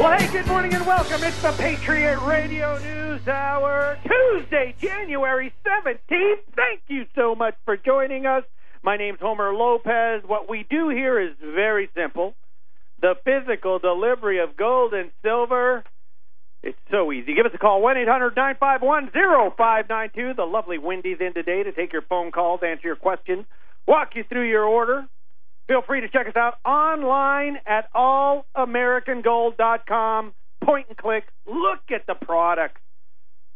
Well, hey, good morning and welcome. It's the Patriot Radio News Hour, Tuesday, January 17th. Thank you so much for joining us. My name's Homer Lopez. What we do here is very simple the physical delivery of gold and silver. It's so easy. Give us a call, 1 800 951 0592. The lovely Wendy's in today to take your phone calls, answer your questions, walk you through your order. Feel free to check us out online at allamericangold.com. Point and click. Look at the products.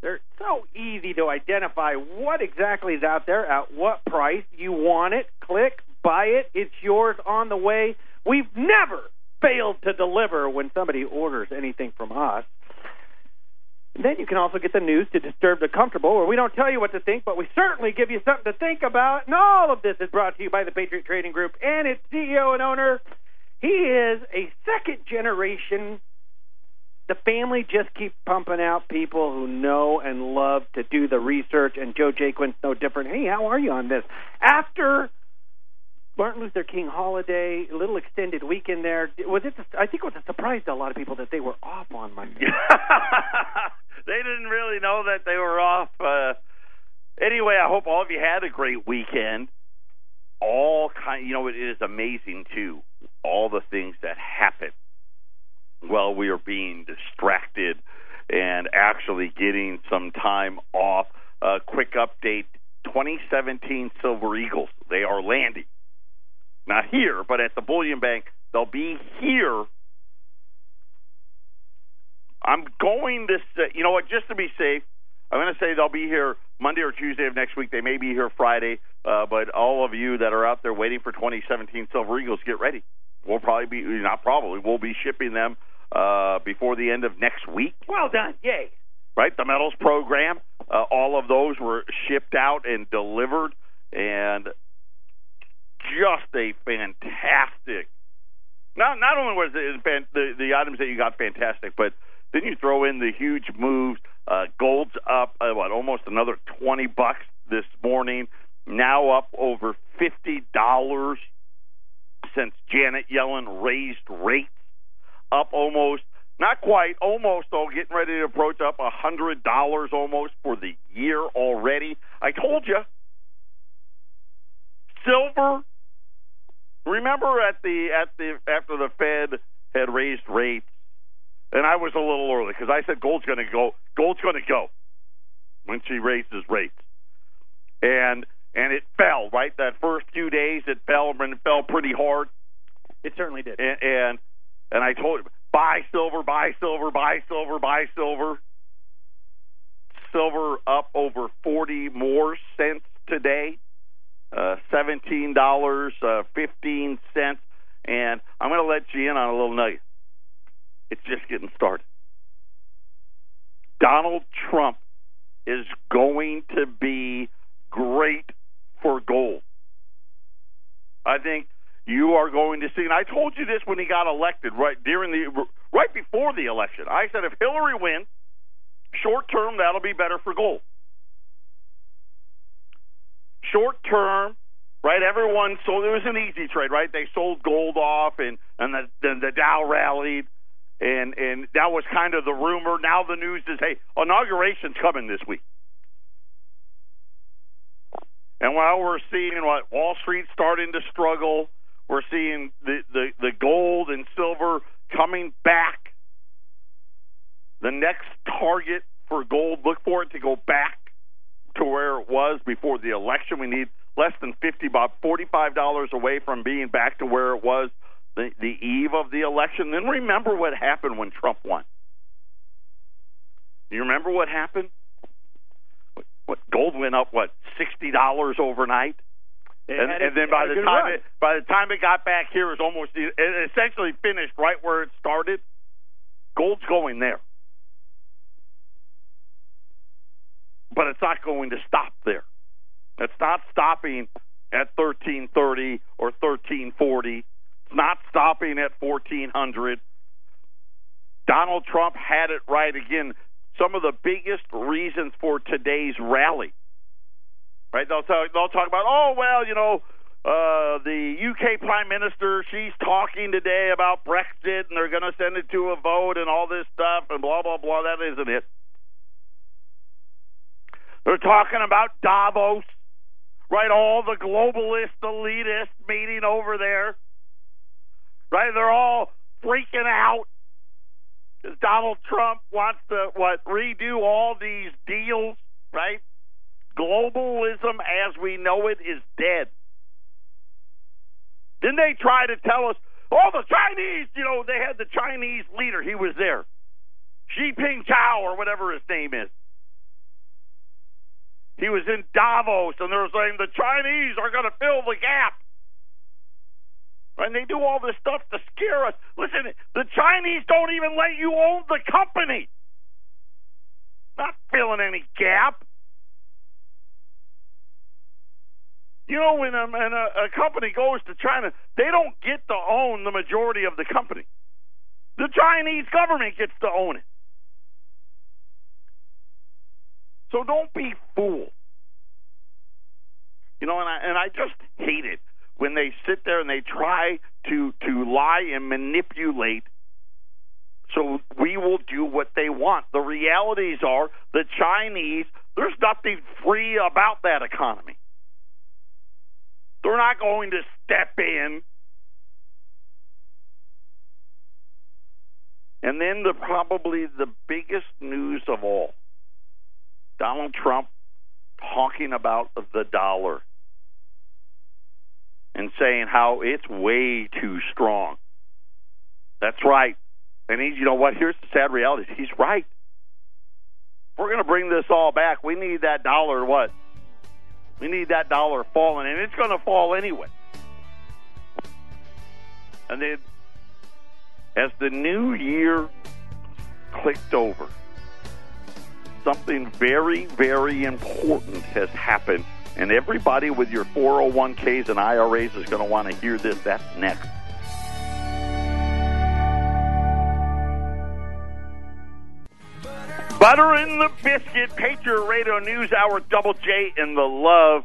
They're so easy to identify what exactly is out there, at what price. You want it, click, buy it. It's yours on the way. We've never failed to deliver when somebody orders anything from us. Then you can also get the news to disturb the comfortable, where we don't tell you what to think, but we certainly give you something to think about. And all of this is brought to you by the Patriot Trading Group and its CEO and owner. He is a second generation. The family just keeps pumping out people who know and love to do the research, and Joe Jaquin's no different. Hey, how are you on this? After Martin Luther King holiday, a little extended weekend there. Was it? I think it was a surprise to a lot of people that they were off on Monday. they didn't really know that they were off. Uh, anyway, I hope all of you had a great weekend. All kind, you know, it is amazing too. All the things that happen while we are being distracted and actually getting some time off. A uh, quick update: 2017 Silver Eagles. They are landing not here, but at the Bullion Bank. They'll be here. I'm going to say, you know what, just to be safe, I'm going to say they'll be here Monday or Tuesday of next week. They may be here Friday, uh, but all of you that are out there waiting for 2017 Silver Eagles, get ready. We'll probably be, not probably, we'll be shipping them uh, before the end of next week. Well done. Yay. Right? The medals program, uh, all of those were shipped out and delivered. And just a fantastic. Not not only was it the the items that you got fantastic, but then you throw in the huge moves. Uh, gold's up uh, what almost another twenty bucks this morning. Now up over fifty dollars since Janet Yellen raised rates. Up almost, not quite, almost though, getting ready to approach up a hundred dollars almost for the year already. I told you. Silver Remember at the at the after the Fed had raised rates, and I was a little early because I said gold's going to go. Gold's going to go when she raises rates, and and it fell right that first few days. It fell and it fell pretty hard. It certainly did. And and, and I told him buy silver, buy silver, buy silver, buy silver. Silver up over forty more cents today uh, seventeen dollars uh, fifteen and I'm going to let you in on a little nugget. It's just getting started. Donald Trump is going to be great for gold. I think you are going to see, and I told you this when he got elected, right during the right before the election. I said if Hillary wins, short term that'll be better for gold short term, right? Everyone sold. It was an easy trade, right? They sold gold off, and and the the, Dow rallied, and and that was kind of the rumor. Now the news is, hey, inauguration's coming this week. And while we're seeing what Wall Street starting to struggle, we're seeing the, the, the gold and silver coming back. The next target for gold, look for it to go back to where it was before the election. We need less than fifty, about forty-five dollars away from being back to where it was the, the eve of the election. Then remember what happened when Trump won. You remember what happened? What, what gold went up what sixty dollars overnight, and, and, then by the time it, by the time it got back here, it was almost it essentially finished right where it started. Gold's going there. But it's not going to stop there. It's not stopping at 1330 or 1340. It's not stopping at 1400. Donald Trump had it right again. Some of the biggest reasons for today's rally, right? They'll talk, they'll talk about, oh well, you know, uh, the UK Prime Minister, she's talking today about Brexit, and they're going to send it to a vote and all this stuff, and blah blah blah. That isn't it. They're talking about Davos, right? All the globalist elitists meeting over there, right? They're all freaking out because Donald Trump wants to what redo all these deals, right? Globalism as we know it is dead. Didn't they try to tell us, oh, the Chinese, you know, they had the Chinese leader, he was there. Xi Ping Chao, or whatever his name is. He was in Davos, and they're saying the Chinese are going to fill the gap. And they do all this stuff to scare us. Listen, the Chinese don't even let you own the company. Not filling any gap. You know, when um, a, when a, a company goes to China, they don't get to own the majority of the company. The Chinese government gets to own it. So don't be fooled. You know, and I and I just hate it when they sit there and they try to to lie and manipulate so we will do what they want. The realities are the Chinese, there's nothing free about that economy. They're not going to step in. And then the probably the biggest news of all. Donald Trump talking about the dollar and saying how it's way too strong. That's right. And he, you know what? Here's the sad reality. He's right. If we're going to bring this all back, we need that dollar. What? We need that dollar falling, and it's going to fall anyway. And then, as the new year clicked over, something very, very important has happened. And everybody with your 401ks and IRAs is going to want to hear this. That's next. Butter in the biscuit, Patriot Radio News Hour, Double J in the love.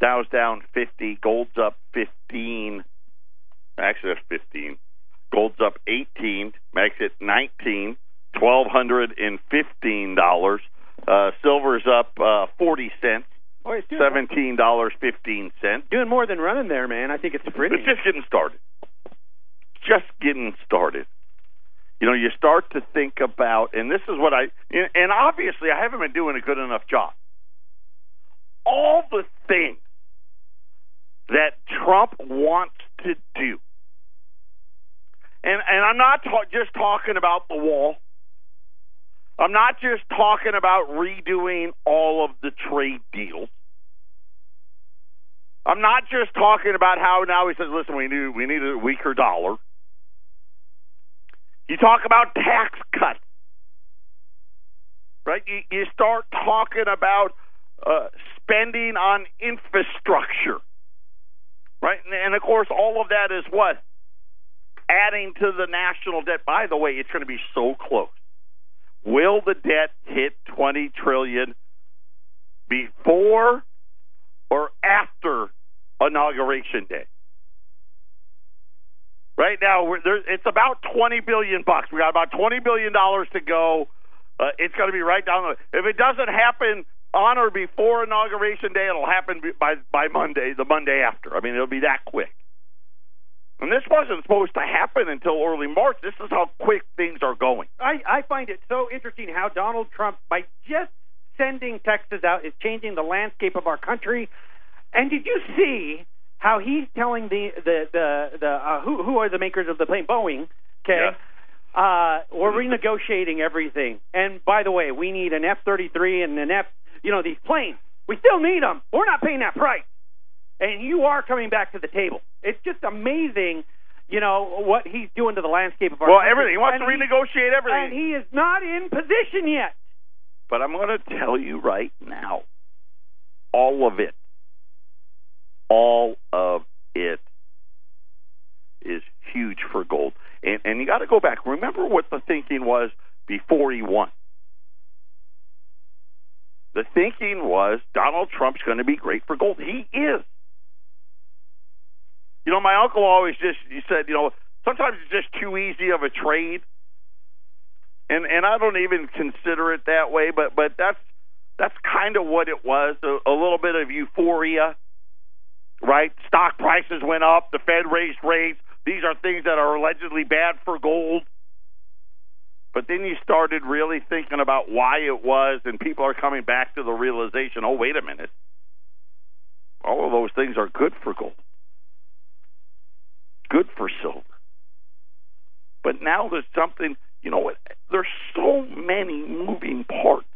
Dow's down 50, gold's up 15. Actually, that's 15. Gold's up 18, makes it 19 twelve hundred and fifteen dollars. Uh, silver's up uh, forty cents. Oh, it's Seventeen dollars fifteen cents. doing more than running there, man. I think it's pretty. It's just getting started. Just getting started. You know, you start to think about, and this is what I, and obviously I haven't been doing a good enough job. All the things that Trump wants to do, and and I'm not ta- just talking about the wall. I'm not just talking about redoing all of the trade deals. I'm not just talking about how now he says, "Listen, we need we need a weaker dollar." You talk about tax cuts, right? You, you start talking about uh, spending on infrastructure, right? And, and of course, all of that is what adding to the national debt. By the way, it's going to be so close. Will the debt hit 20 trillion before or after inauguration day? Right now, there, it's about 20 billion bucks. We got about 20 billion dollars to go. Uh, it's going to be right down the. If it doesn't happen on or before inauguration day, it'll happen by by Monday, the Monday after. I mean, it'll be that quick. And this wasn't supposed to happen until early March. This is how quick things are going. I, I find it so interesting how Donald Trump, by just sending Texas out, is changing the landscape of our country. And did you see how he's telling the the the, the uh, who who are the makers of the plane, Boeing? Okay. Yeah. Uh, we're renegotiating everything. And by the way, we need an F thirty three and an F. You know these planes. We still need them. We're not paying that price. And you are coming back to the table. It's just amazing, you know, what he's doing to the landscape of our Well, country. everything. He wants And to renegotiate everything. And he is not in position yet. But I'm going to tell you right now all of it, all of it is huge for gold. And, and you got to go back. Remember what the thinking was before he won. The thinking was Donald Trump's going to be great for gold. He is. You know, my uncle always just he said, you know, sometimes it's just too easy of a trade. And and I don't even consider it that way, but but that's that's kind of what it was, a, a little bit of euphoria. Right? Stock prices went up, the Fed raised rates. These are things that are allegedly bad for gold. But then you started really thinking about why it was, and people are coming back to the realization oh, wait a minute. All of those things are good for gold, good for silver. But now there's something, you know what? There's so many moving parts.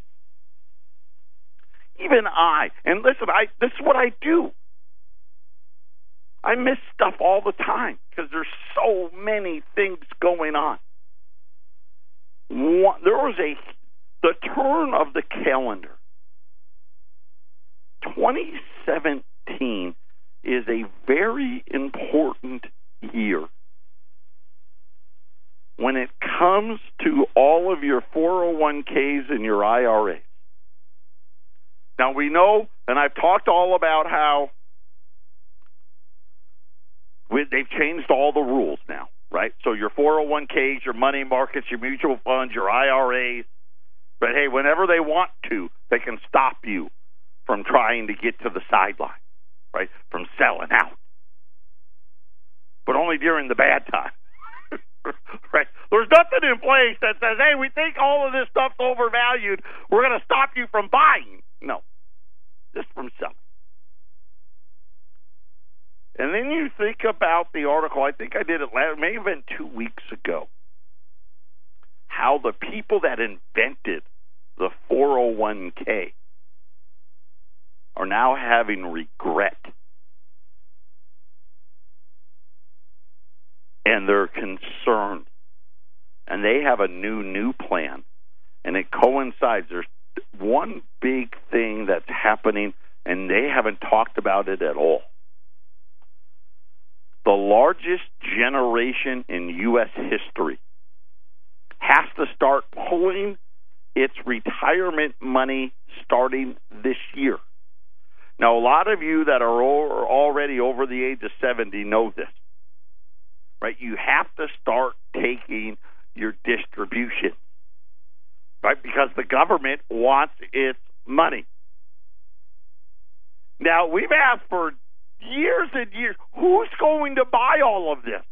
Even I, and listen, I this is what I do. I miss stuff all the time because there's so many things going on. One, there was a the turn of the calendar. 2017 is a very important year when it comes to all of your 401ks and your IRAs. Now we know, and I've talked all about how they've changed all the rules now, right? So your 401ks, your money markets, your mutual funds, your IRAs. But hey, whenever they want to, they can stop you from trying to get to the sideline, right? From selling out. But only during the bad time. right? There's nothing in place that says, hey, we think all of this stuff's overvalued. We're going to stop you from buying. No, just from selling. And then you think about the article, I think I did it last, may have been two weeks ago, how the people that invented the 401k are now having regret. And they're concerned. And they have a new, new plan. And it coincides. There's one big thing that's happening, and they haven't talked about it at all the largest generation in U.S. history has to start pulling its retirement money starting this year. Now, a lot of you that are already over the age of 70 know this, right? You have to start taking your distribution, right? Because the government wants its money. Now, we've asked for years and years. Who's going to buy all of this?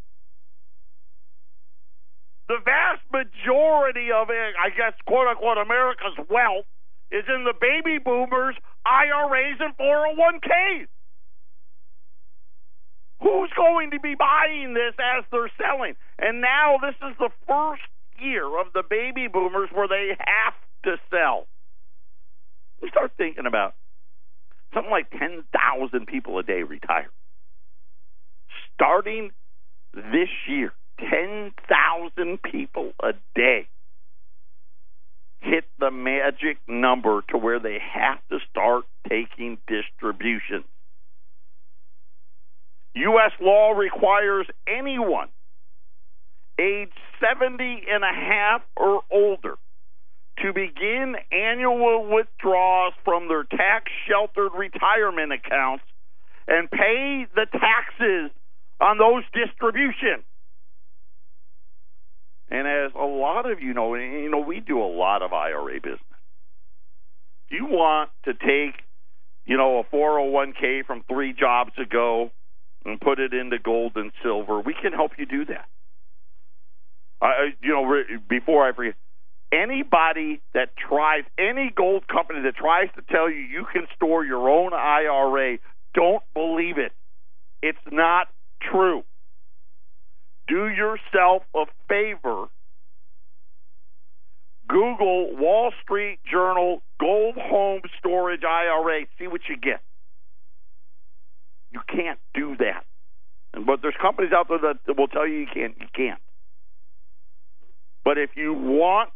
The vast majority of it, I guess, quote unquote, America's wealth is in the baby boomers, IRAs, and 401ks. Who's going to be buying this as they're selling? And now this is the first year of the baby boomers where they have to sell. You start thinking about something like 10,000 people a day retire. Starting this year, 10,000 people a day hit the magic number to where they have to start taking distributions. U.S. law requires anyone age 70 and a half or older to begin annual withdrawals from their tax sheltered retirement accounts and pay the taxes on those distributions. And as a lot of you know, you know, we do a lot of IRA business. You want to take, you know, a 401k from three jobs ago and put it into gold and silver, we can help you do that. I, you know, before I forget, anybody that tries, any gold company that tries to tell you you can store your own IRA, don't believe it. It's not true. Do yourself a favor. Google Wall Street Journal Gold Home Storage IRA. See what you get. You can't do that. But there's companies out there that will tell you you can't. You can't. But if you want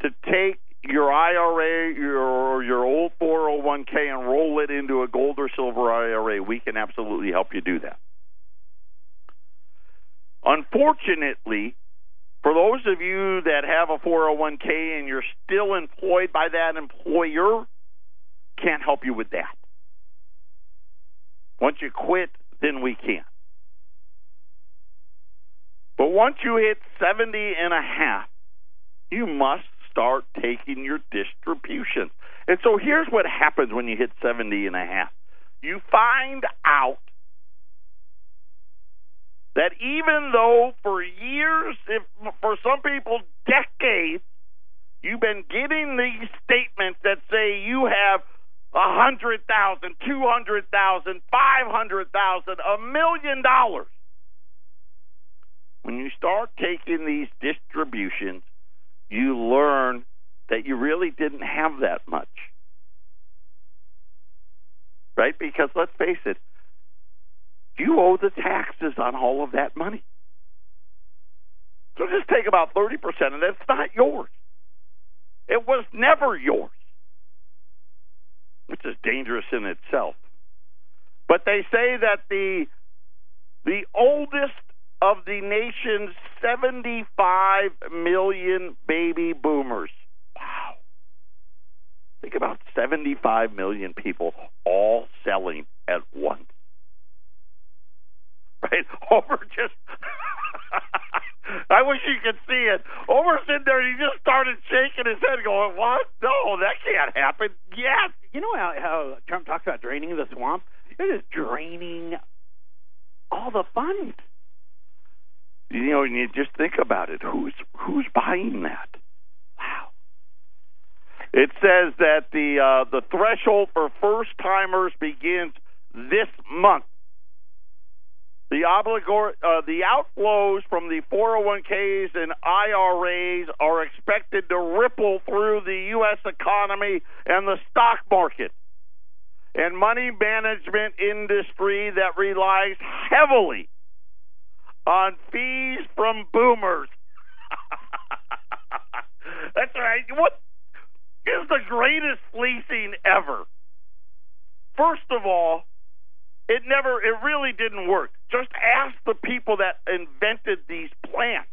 to take your IRA, your your old 401k, and roll it into a gold or silver IRA, we can absolutely help you do that. Unfortunately, for those of you that have a 401k and you're still employed by that employer, can't help you with that. Once you quit then we can. But once you hit 70 and a half, you must start taking your distributions. And so here's what happens when you hit 70 and a half. You find out that even though for years, if for some people decades, you've been getting these statements that say you have a hundred thousand, two hundred thousand, five hundred thousand, a million dollars. When you start taking these distributions, you learn that you really didn't have that much. Right? Because let's face it, you owe the taxes on all of that money. So just take about 30% and that's not yours. It was never yours, which is dangerous in itself. But they say that the the oldest of the nation's 75 million baby boomers. Wow. Think about 75 million people all selling at once. Right? Over just. I wish you could see it. Over sitting there, he just started shaking his head, going, "What? No, that can't happen." Yes. You know how, how Trump talks about draining the swamp? It is draining all the funds you know, and you just think about it. Who's who's buying that? Wow. It says that the uh, the threshold for first timers begins this month. The obligor uh, the outflows from the 401ks and IRAs are expected to ripple through the U.S. economy and the stock market and money management industry that relies heavily on fees from boomers. That's right. What is the greatest fleecing ever? First of all, it never, it really didn't work. Just ask the people that invented these plans.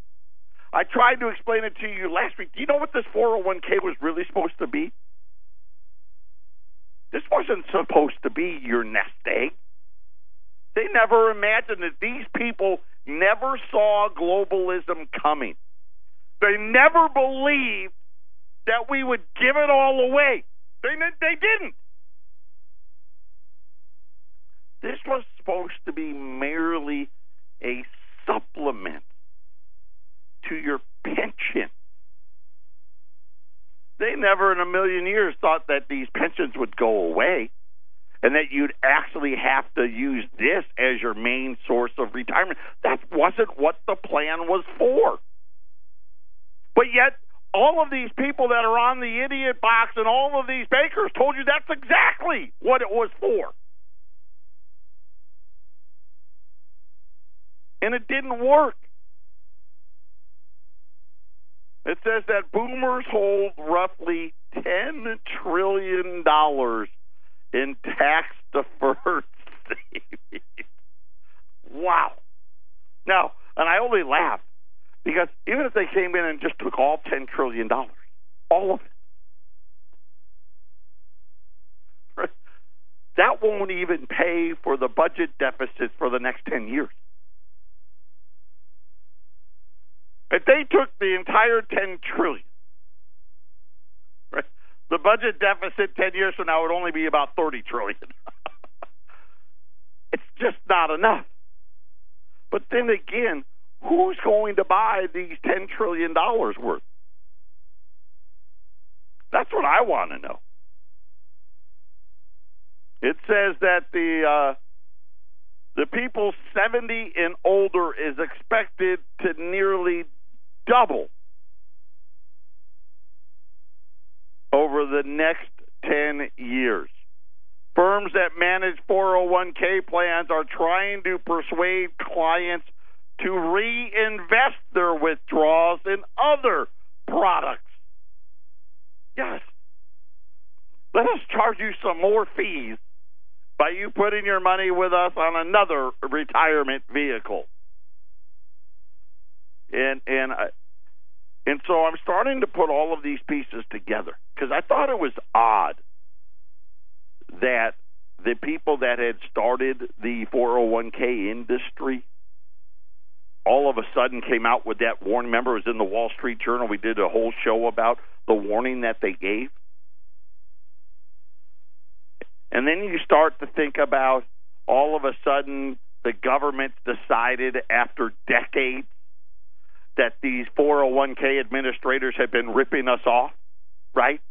I tried to explain it to you last week. Do you know what this 401k was really supposed to be? This wasn't supposed to be your nest egg. They never imagined that these people never saw globalism coming. They never believed that we would give it all away. They, they didn't. This was supposed to be merely a supplement to your pension. They never in a million years thought that these pensions would go away and that you'd actually have to use this as your main source of retirement. That wasn't what the plan was for. But yet, all of these people that are on the idiot box and all of these bakers told you that's exactly what it was for. And it didn't work. It says that boomers hold roughly $10 trillion in tax deferred savings. wow. Now, and I only laugh because even if they came in and just took all $10 trillion, all of it, that won't even pay for the budget deficit for the next 10 years. If they took the entire 10 trillion right, the budget deficit 10 years from now would only be about 30 trillion. it's just not enough. But then again, who's going to buy these 10 trillion dollars worth? That's what I want to know. It says that the uh, the people 70 and older is expected to nearly double over the next 10 years. Firms that manage 401k plans are trying to persuade clients to reinvest their withdrawals in other products. Yes. Let us charge you some more fees by you putting your money with us on another retirement vehicle. And and uh, and so I'm starting to put all of these pieces together because I thought it was odd that the people that had started the 401k industry all of a sudden came out with that warning. Remember, it was in the Wall Street Journal. We did a whole show about the warning that they gave. And then you start to think about all of a sudden the government decided after decades that these 401k administrators had been ripping us off, right?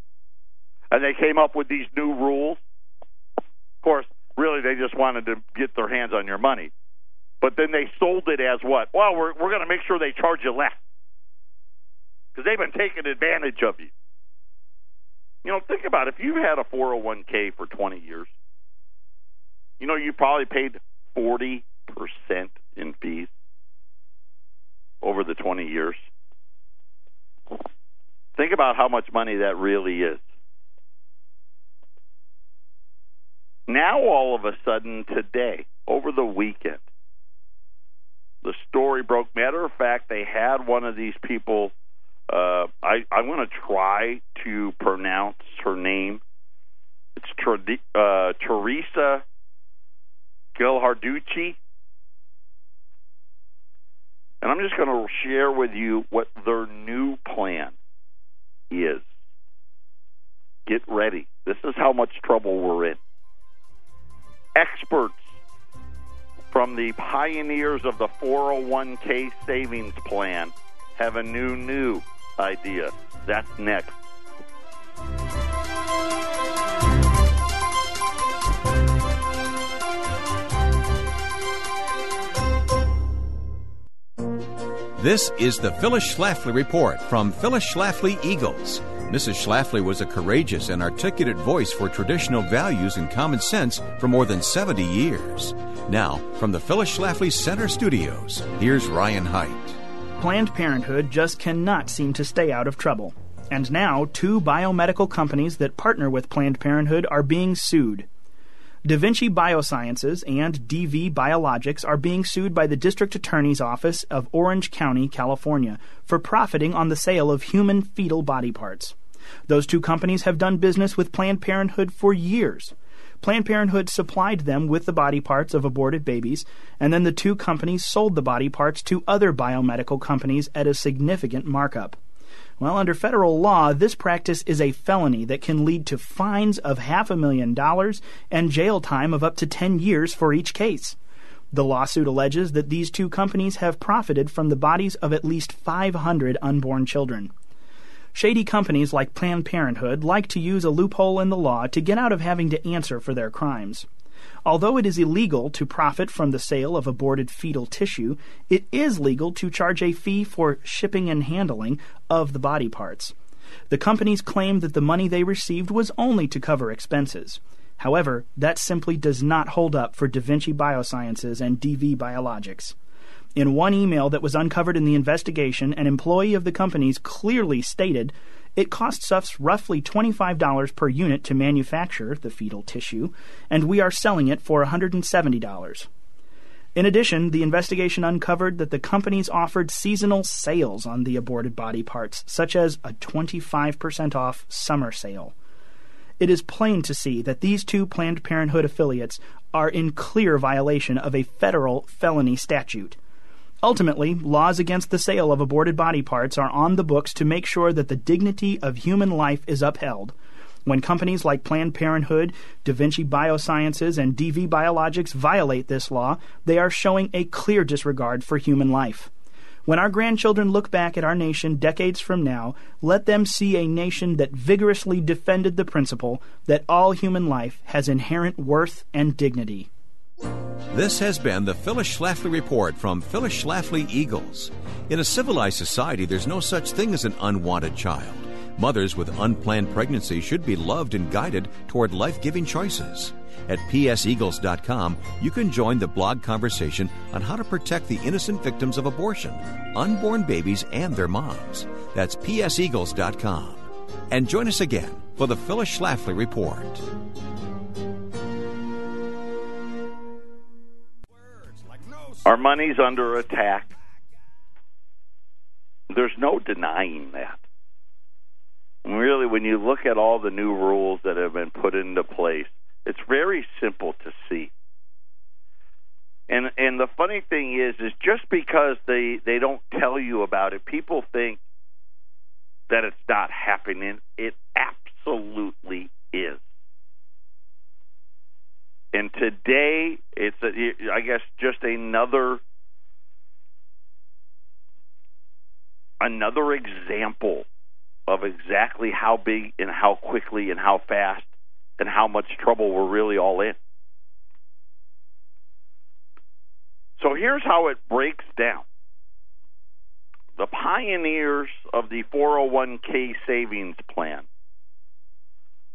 And they came up with these new rules. Of course, really, they just wanted to get their hands on your money. But then they sold it as what? Well, we're we're going to make sure they charge you less because they've been taking advantage of you. You know, think about it. if you've had a 401k for 20 years. You know, you probably paid 40% in fees over the 20 years. Think about how much money that really is. Now, all of a sudden, today, over the weekend, the story broke. Matter of fact, they had one of these people. Uh, I, I'm going to try to pronounce her name. It's uh, Teresa Ghilarducci. And I'm just going to share with you what their new plan is. Get ready. This is how much trouble we're in. Experts from the pioneers of the 401k savings plan have a new, new idea. That's next. This is the Phyllis Schlafly Report from Phyllis Schlafly Eagles. Mrs. Schlafly was a courageous and articulate voice for traditional values and common sense for more than 70 years. Now, from the Phyllis Schlafly Center Studios, here's Ryan Haidt. Planned Parenthood just cannot seem to stay out of trouble. And now, two biomedical companies that partner with Planned Parenthood are being sued. DaVinci Biosciences and DV Biologics are being sued by the District Attorney's Office of Orange County, California, for profiting on the sale of human fetal body parts. Those two companies have done business with Planned Parenthood for years. Planned Parenthood supplied them with the body parts of aborted babies, and then the two companies sold the body parts to other biomedical companies at a significant markup. Well, under federal law, this practice is a felony that can lead to fines of half a million dollars and jail time of up to 10 years for each case. The lawsuit alleges that these two companies have profited from the bodies of at least 500 unborn children. Shady companies like Planned Parenthood like to use a loophole in the law to get out of having to answer for their crimes. Although it is illegal to profit from the sale of aborted fetal tissue, it is legal to charge a fee for shipping and handling of the body parts. The companies claim that the money they received was only to cover expenses. However, that simply does not hold up for Da Vinci Biosciences and DV Biologics. In one email that was uncovered in the investigation, an employee of the companies clearly stated it costs us roughly $25 per unit to manufacture the fetal tissue, and we are selling it for $170. In addition, the investigation uncovered that the companies offered seasonal sales on the aborted body parts, such as a 25% off summer sale. It is plain to see that these two Planned Parenthood affiliates are in clear violation of a federal felony statute. Ultimately, laws against the sale of aborted body parts are on the books to make sure that the dignity of human life is upheld. When companies like Planned Parenthood, Da Vinci Biosciences, and DV Biologics violate this law, they are showing a clear disregard for human life. When our grandchildren look back at our nation decades from now, let them see a nation that vigorously defended the principle that all human life has inherent worth and dignity. This has been the Phyllis Schlafly Report from Phyllis Schlafly Eagles. In a civilized society, there's no such thing as an unwanted child. Mothers with unplanned pregnancy should be loved and guided toward life giving choices. At pseagles.com, you can join the blog conversation on how to protect the innocent victims of abortion, unborn babies, and their moms. That's pseagles.com. And join us again for the Phyllis Schlafly Report. Our money's under attack. There's no denying that. And really, when you look at all the new rules that have been put into place, It's very simple to see. And and the funny thing is is just because they they don't tell you about it, people think that it's not happening. It absolutely is. And today it's a, I guess just another another example of exactly how big and how quickly and how fast and how much trouble we're really all in. So here's how it breaks down. The pioneers of the 401k savings plan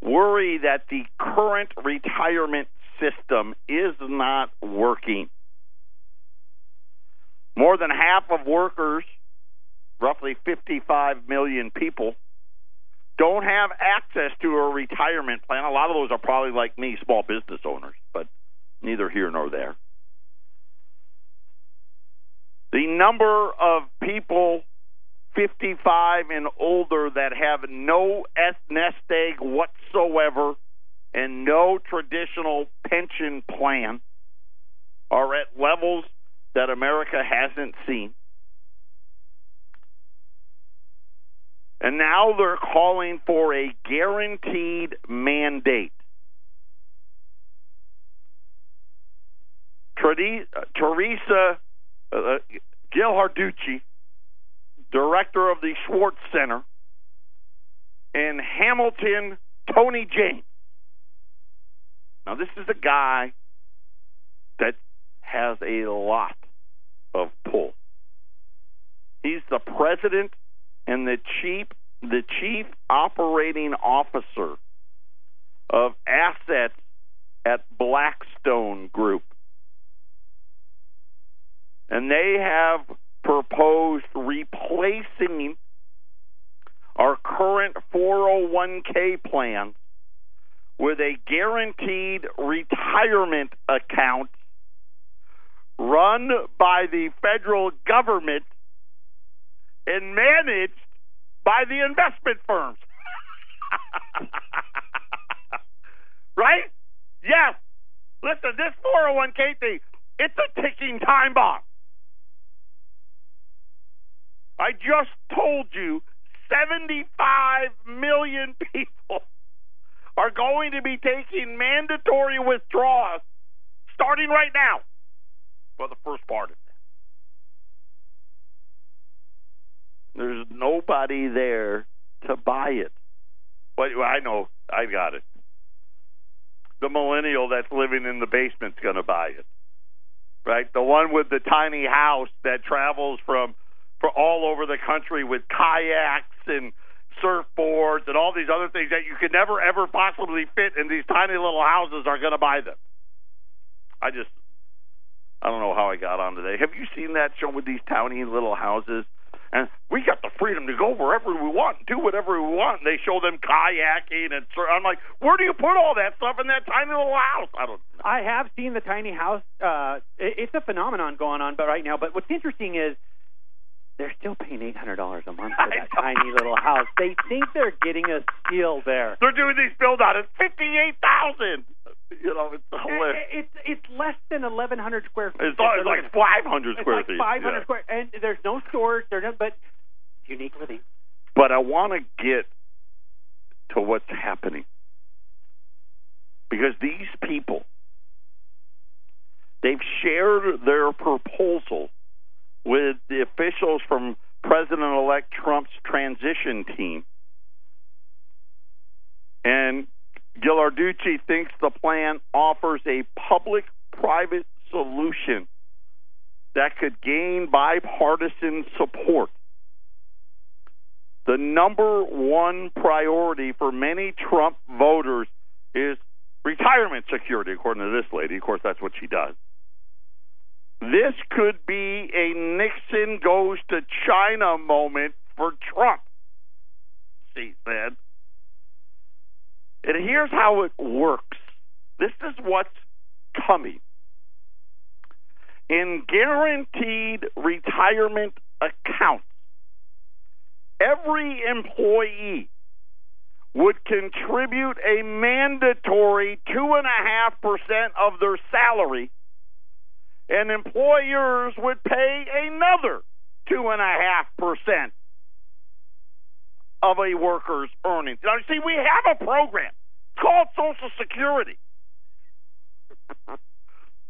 worry that the current retirement system is not working. More than half of workers, roughly 55 million people, don't have access to a retirement plan. A lot of those are probably like me, small business owners, but neither here nor there. The number of people 55 and older that have no nest egg whatsoever and no traditional pension plan are at levels that America hasn't seen. And now they're calling for a guaranteed mandate. Teresa uh, Ghilarducci, director of the Schwartz Center, and Hamilton Tony James. Now, this is a guy that has a lot of pull. He's the president and the chief the chief operating officer of assets at Blackstone Group and they have proposed replacing our current 401k plan with a guaranteed retirement account run by the federal government and managed by the investment firms. right? Yes. Listen, this 401k thing, it's a ticking time bomb. I just told you 75 million people are going to be taking mandatory withdrawals starting right now for the first part of that. There's nobody there to buy it. But I know, I got it. The millennial that's living in the basement's going to buy it. Right? The one with the tiny house that travels from for all over the country with kayaks and surfboards and all these other things that you could never ever possibly fit in these tiny little houses are going to buy them. I just I don't know how I got on today. Have you seen that show with these tiny little houses? And we got the freedom to go wherever we want, do whatever we want. And they show them kayaking and sur- I'm like, where do you put all that stuff in that tiny little house? I don't. Know. I have seen the tiny house. Uh, it's a phenomenon going on, but right now. But what's interesting is they're still paying eight hundred dollars a month for that tiny little house. They think they're getting a steal there. They're doing these build out at fifty eight thousand. You know, it's hilarious. It's it's less than eleven hundred square feet. It's, it's like five hundred square like feet. Five hundred yeah. square, and there's no storage. There's no, but unique living. But I want to get to what's happening because these people they've shared their proposal with the officials from President elect Trump's transition team. And Ghilarducci thinks the plan offers a public private solution that could gain bipartisan support. The number one priority for many Trump voters is retirement security, according to this lady. Of course, that's what she does. This could be a Nixon goes to China moment for Trump, she said. And here's how it works this is what's coming. In guaranteed retirement accounts, every employee would contribute a mandatory 2.5% of their salary, and employers would pay another 2.5% of a worker's earnings. Now, you see, we have a program called Social Security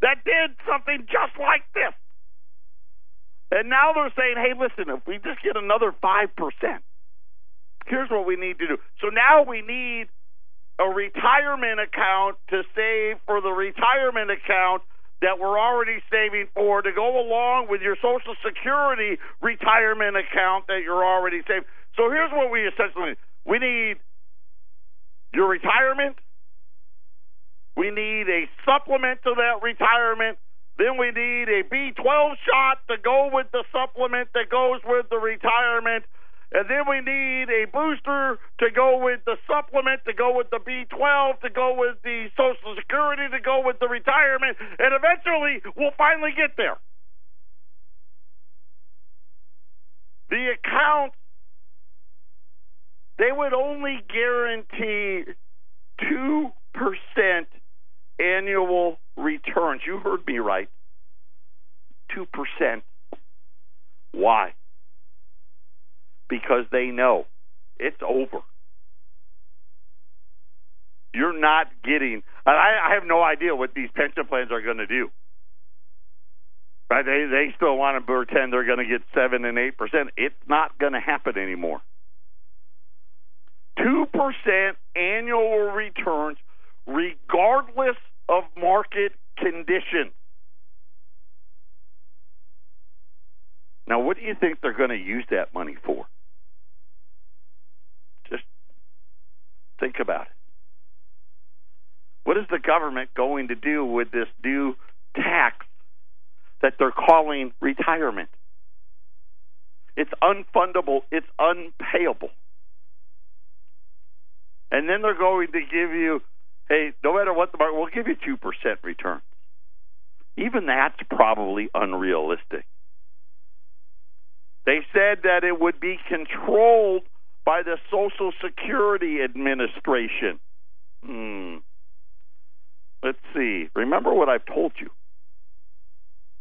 that did something just like this. And now they're saying, hey, listen, if we just get another 5%, here's what we need to do. So now we need a retirement account to save for the retirement account that we're already saving for to go along with your Social Security retirement account that you're already saving. So here's what we essentially need. We need your retirement. We need a supplement to that retirement. Then we need a B12 shot to go with the supplement that goes with the retirement. And then we need a booster to go with the supplement, to go with the B12, to go with the Social Security, to go with the retirement. And eventually, we'll finally get there. The accounts, they would only guarantee 2% annual returns. You heard me right. 2%. Why? Because they know it's over. You're not getting. I, I have no idea what these pension plans are going to do. Right? They they still want to pretend they're going to get seven and eight percent. It's not going to happen anymore. Two percent annual returns, regardless of market conditions. Now, what do you think they're going to use that money for? Think about it. What is the government going to do with this new tax that they're calling retirement? It's unfundable, it's unpayable. And then they're going to give you, hey, no matter what the market, we'll give you 2% return. Even that's probably unrealistic. They said that it would be controlled by the Social Security Administration. Hmm. Let's see. Remember what I've told you.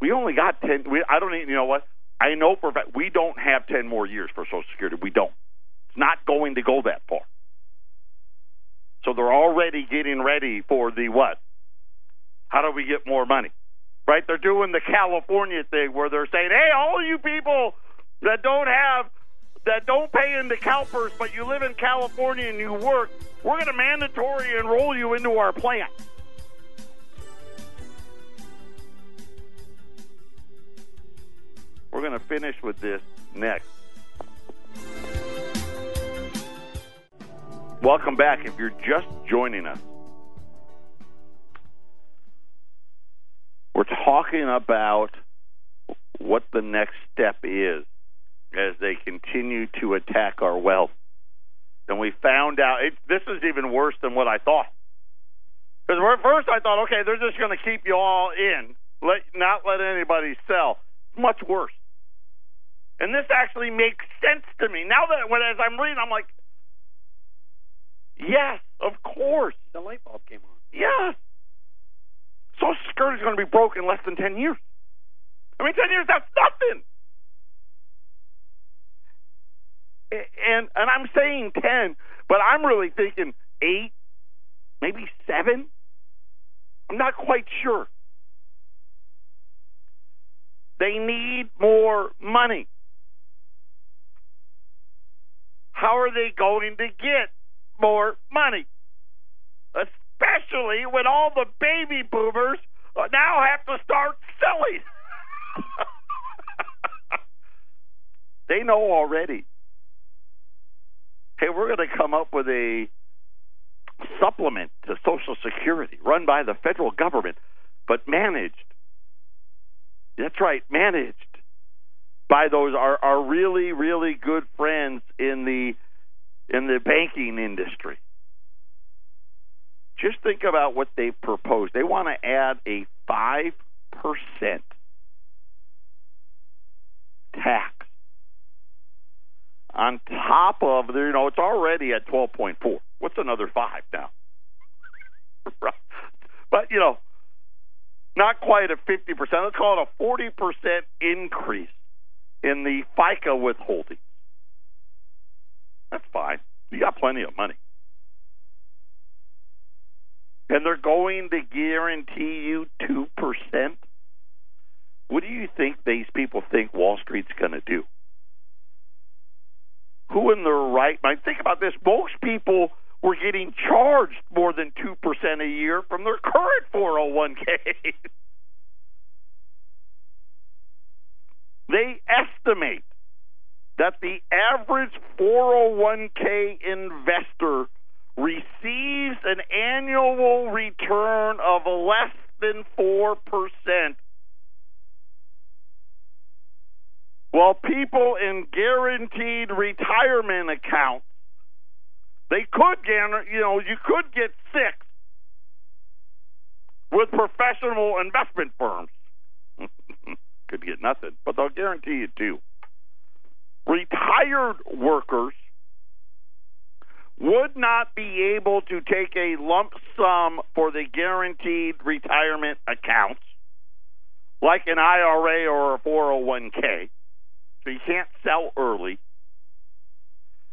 We only got 10. We, I don't even, you know what? I know for a fact we don't have 10 more years for Social Security. We don't. It's not going to go that far. So they're already getting ready for the what? How do we get more money? Right? They're doing the California thing where they're saying, hey, all you people that don't have that don't pay into CalPERS, but you live in California and you work, we're going to mandatory enroll you into our plan. We're going to finish with this next. Welcome back. If you're just joining us, we're talking about what the next step is as they continue to attack our wealth. And we found out it, this is even worse than what I thought. Because at first I thought, okay, they're just going to keep you all in, let not let anybody sell. Much worse. And this actually makes sense to me now that when as I'm reading, I'm like, yes, of course. The light bulb came on. Yes. Social Security is going to be broke in less than ten years. I mean, ten years that's nothing. And and I'm saying ten, but I'm really thinking eight, maybe seven. I'm not quite sure. They need more money. How are they going to get more money? Especially when all the baby boomers now have to start selling. they know already hey, we're going to come up with a supplement to Social Security run by the federal government, but managed. That's right, managed by those our, our really really good friends in the in the banking industry. Just think about what they proposed. They want to add a five percent tax on top of you know, it's already at 12.4. What's another five now? but you know, not quite a 50%. Let's call it a 40% increase in the FICA withholding. That's fine. You got plenty of money. And they're going to guarantee you 2%. What do you think these people think Wall Street's going to do? Who in their right mind? Think about this. Most people were getting charged more than 2% a year from their current 401k. they estimate that the average 401k investor receives an annual return of less than 4%. While people in guaranteed retirement accounts, they could guarantee, you know, you could get six with professional investment firms. could get nothing, but they'll guarantee you two. Retired workers would not be able to take a lump sum for the guaranteed retirement accounts, like an IRA or a 401k. So you can't sell early.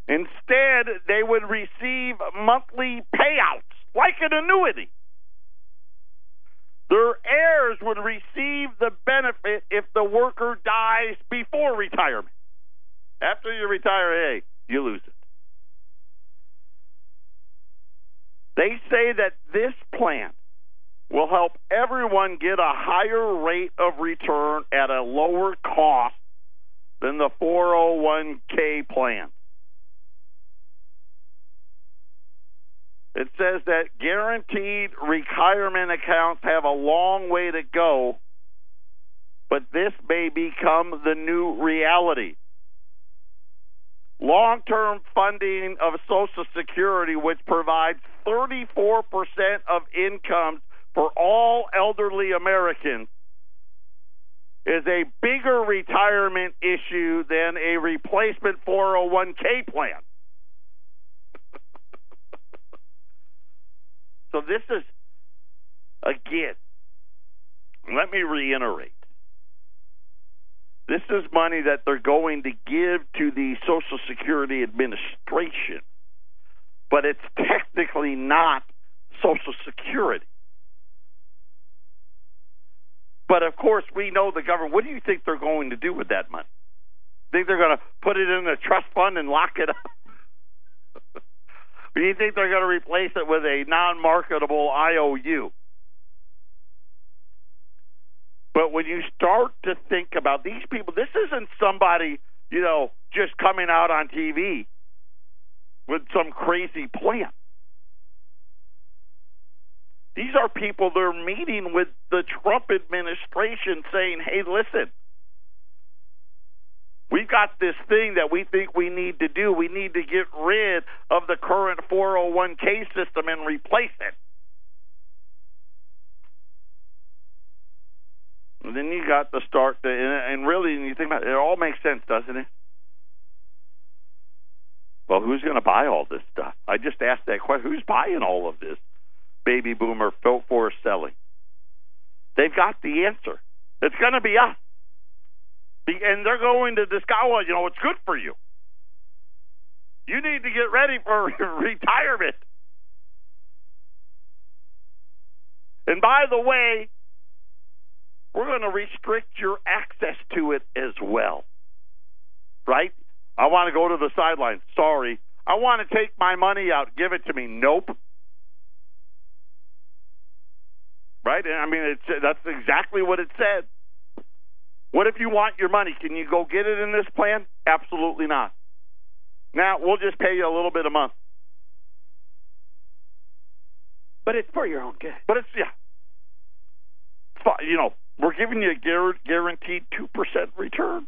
Instead, they would receive monthly payouts, like an annuity. Their heirs would receive the benefit if the worker dies before retirement. After you retire, hey, you lose it. They say that this plan will help everyone get a higher rate of return at a lower cost than the 401k plan. It says that guaranteed retirement accounts have a long way to go, but this may become the new reality. Long term funding of Social Security, which provides 34% of incomes for all elderly Americans, is a bigger retirement issue than a replacement 401k plan. so this is, again, let me reiterate. This is money that they're going to give to the Social Security Administration, but it's technically not Social Security. But of course, we know the government. What do you think they're going to do with that money? Think they're going to put it in a trust fund and lock it up? do you think they're going to replace it with a non-marketable IOU? But when you start to think about these people, this isn't somebody, you know, just coming out on TV with some crazy plan. These are people they're meeting with the Trump administration saying, hey, listen, we've got this thing that we think we need to do. We need to get rid of the current 401k system and replace it. And then you got to start to, and really, you think about it, it all makes sense, doesn't it? Well, who's going to buy all this stuff? I just asked that question. Who's buying all of this? Baby boomer for selling. They've got the answer. It's going to be us. And they're going to well, you know, it's good for you. You need to get ready for retirement. And by the way, we're going to restrict your access to it as well. Right? I want to go to the sidelines. Sorry. I want to take my money out. Give it to me. Nope. Right? And I mean, it's that's exactly what it said. What if you want your money? Can you go get it in this plan? Absolutely not. Now we'll just pay you a little bit a month. But it's for your own good. But it's yeah. You know, we're giving you a guaranteed two percent return.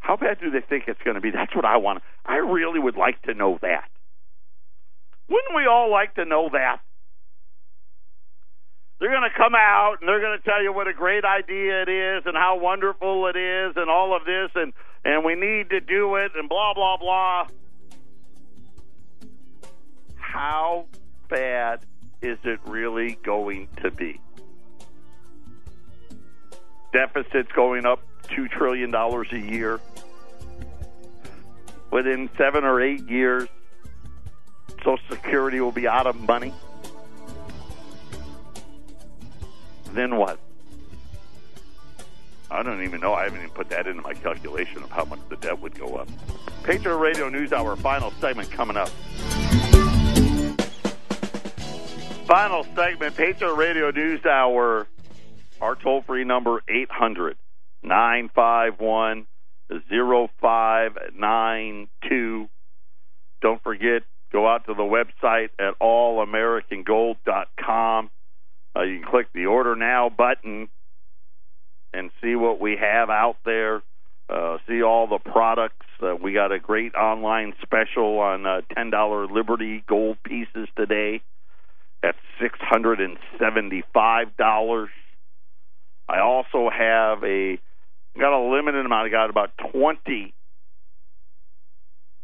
How bad do they think it's going to be? That's what I want. I really would like to know that. Wouldn't we all like to know that? they're going to come out and they're going to tell you what a great idea it is and how wonderful it is and all of this and and we need to do it and blah blah blah. How bad is it really going to be? Deficits going up two trillion dollars a year. Within seven or eight years, Social Security will be out of money. Then what? I don't even know. I haven't even put that into my calculation of how much the debt would go up. Patriot Radio News Hour, final segment coming up. Final segment, Patriot Radio News Hour. Our toll free number 800 951 0592. Don't forget, go out to the website at allamericangold.com. Uh, you can click the order now button and see what we have out there. Uh, see all the products. Uh, we got a great online special on uh, $10 Liberty gold pieces today at $675. I also have a got a limited amount. I got about 20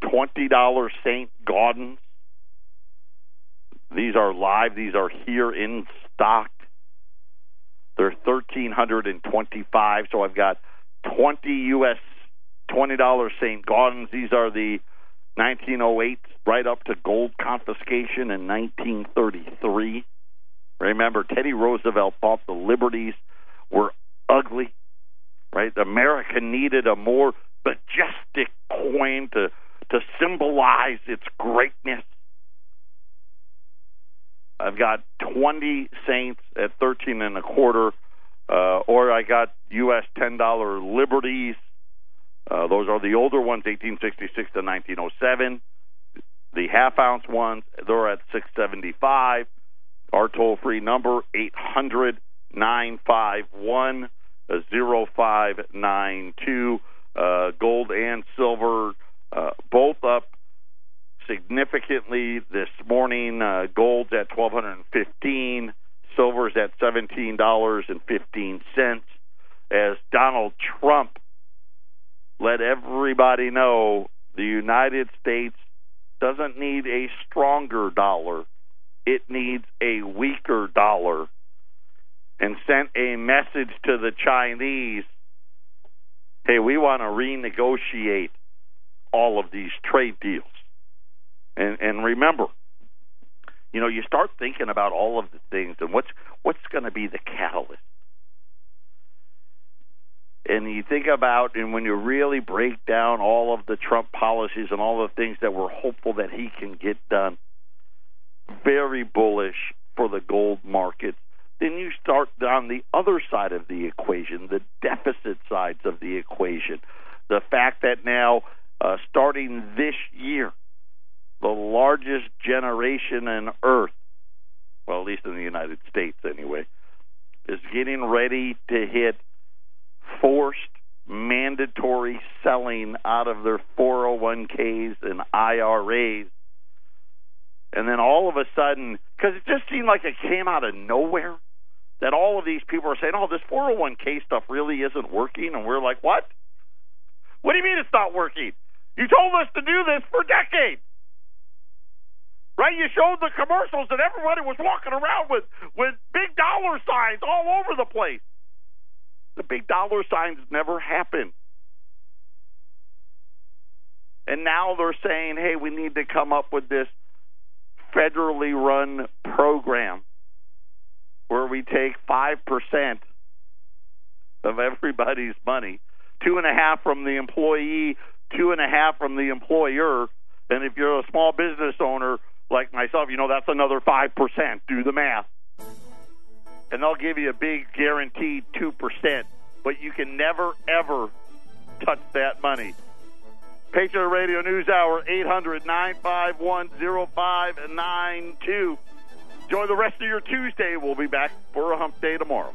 $20 St. Gaudens. These are live. These are here in stock. They're thirteen hundred and twenty-five. So I've got twenty U.S. twenty dollars St. Gaudens. These are the 1908 right up to gold confiscation in 1933. Remember, Teddy Roosevelt thought the liberties were ugly. Right? America needed a more majestic coin to to symbolize its greatness. I've got 20 Saints at 13 and a quarter, uh, or I got U.S. $10 Liberties. Uh, those are the older ones, 1866 to 1907. The half ounce ones, they're at 675. Our toll free number, 800 951 0592. Uh, gold and silver, uh, both up significantly this morning. Uh, gold's at twelve hundred and fifteen, silver's at seventeen dollars and fifteen cents. As Donald Trump let everybody know the United States doesn't need a stronger dollar; it needs a weaker dollar, and sent a message to the Chinese. Hey, we want to renegotiate all of these trade deals. And and remember, you know, you start thinking about all of the things and what's what's going to be the catalyst. And you think about, and when you really break down all of the Trump policies and all the things that we're hopeful that he can get done, very bullish for the gold market. Then you start down the other side of the equation, the deficit sides of the equation. The fact that now, uh, starting this year, the largest generation on earth, well, at least in the United States anyway, is getting ready to hit forced mandatory selling out of their 401ks and IRAs. And then all of a sudden, because it just seemed like it came out of nowhere, that all of these people are saying, oh, this 401k stuff really isn't working. And we're like, what? What do you mean it's not working? You told us to do this for decades right? You showed the commercials and everybody was walking around with with big dollar signs all over the place. The big dollar signs never happened. And now they're saying, hey, we need to come up with this federally run program where we take 5% of everybody's money, two and a half from the employee, two and a half from the employer. And if you're a small business owner, like myself, you know that's another 5%. Do the math. And they'll give you a big guaranteed 2%, but you can never, ever touch that money. Patriot Radio News Hour, 800 951 0592. Enjoy the rest of your Tuesday. We'll be back for a hump day tomorrow.